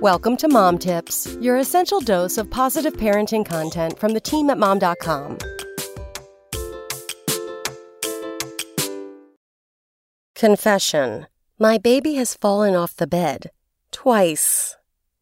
Welcome to Mom Tips, your essential dose of positive parenting content from the team at mom.com. Confession My baby has fallen off the bed. Twice.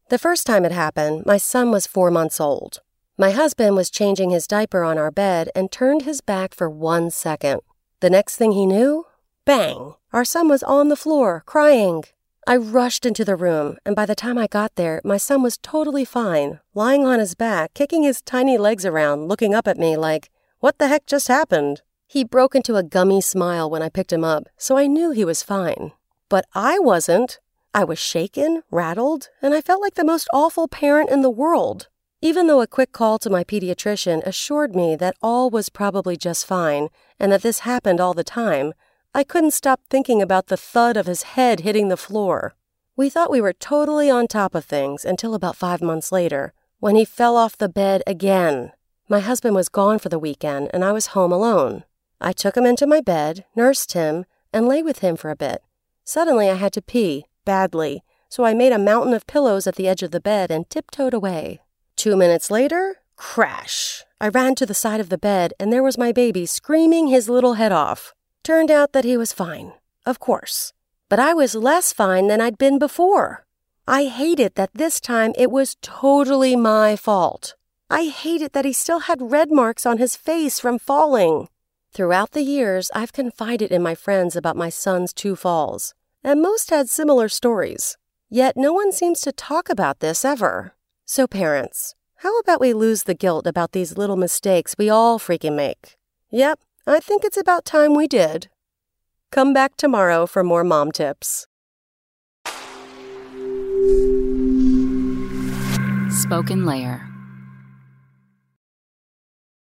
The first time it happened, my son was four months old. My husband was changing his diaper on our bed and turned his back for one second. The next thing he knew, bang, our son was on the floor, crying. I rushed into the room, and by the time I got there, my son was totally fine, lying on his back, kicking his tiny legs around, looking up at me like, What the heck just happened? He broke into a gummy smile when I picked him up, so I knew he was fine. But I wasn't. I was shaken, rattled, and I felt like the most awful parent in the world. Even though a quick call to my pediatrician assured me that all was probably just fine and that this happened all the time, I couldn't stop thinking about the thud of his head hitting the floor. We thought we were totally on top of things until about five months later, when he fell off the bed again. My husband was gone for the weekend, and I was home alone. I took him into my bed, nursed him, and lay with him for a bit. Suddenly, I had to pee, badly, so I made a mountain of pillows at the edge of the bed and tiptoed away. Two minutes later, crash! I ran to the side of the bed, and there was my baby screaming his little head off. Turned out that he was fine, of course. But I was less fine than I'd been before. I hated that this time it was totally my fault. I hated that he still had red marks on his face from falling. Throughout the years, I've confided in my friends about my son's two falls, and most had similar stories. Yet no one seems to talk about this ever. So, parents, how about we lose the guilt about these little mistakes we all freaking make? Yep, I think it's about time we did. Come back tomorrow for more mom tips. SpokenLayer.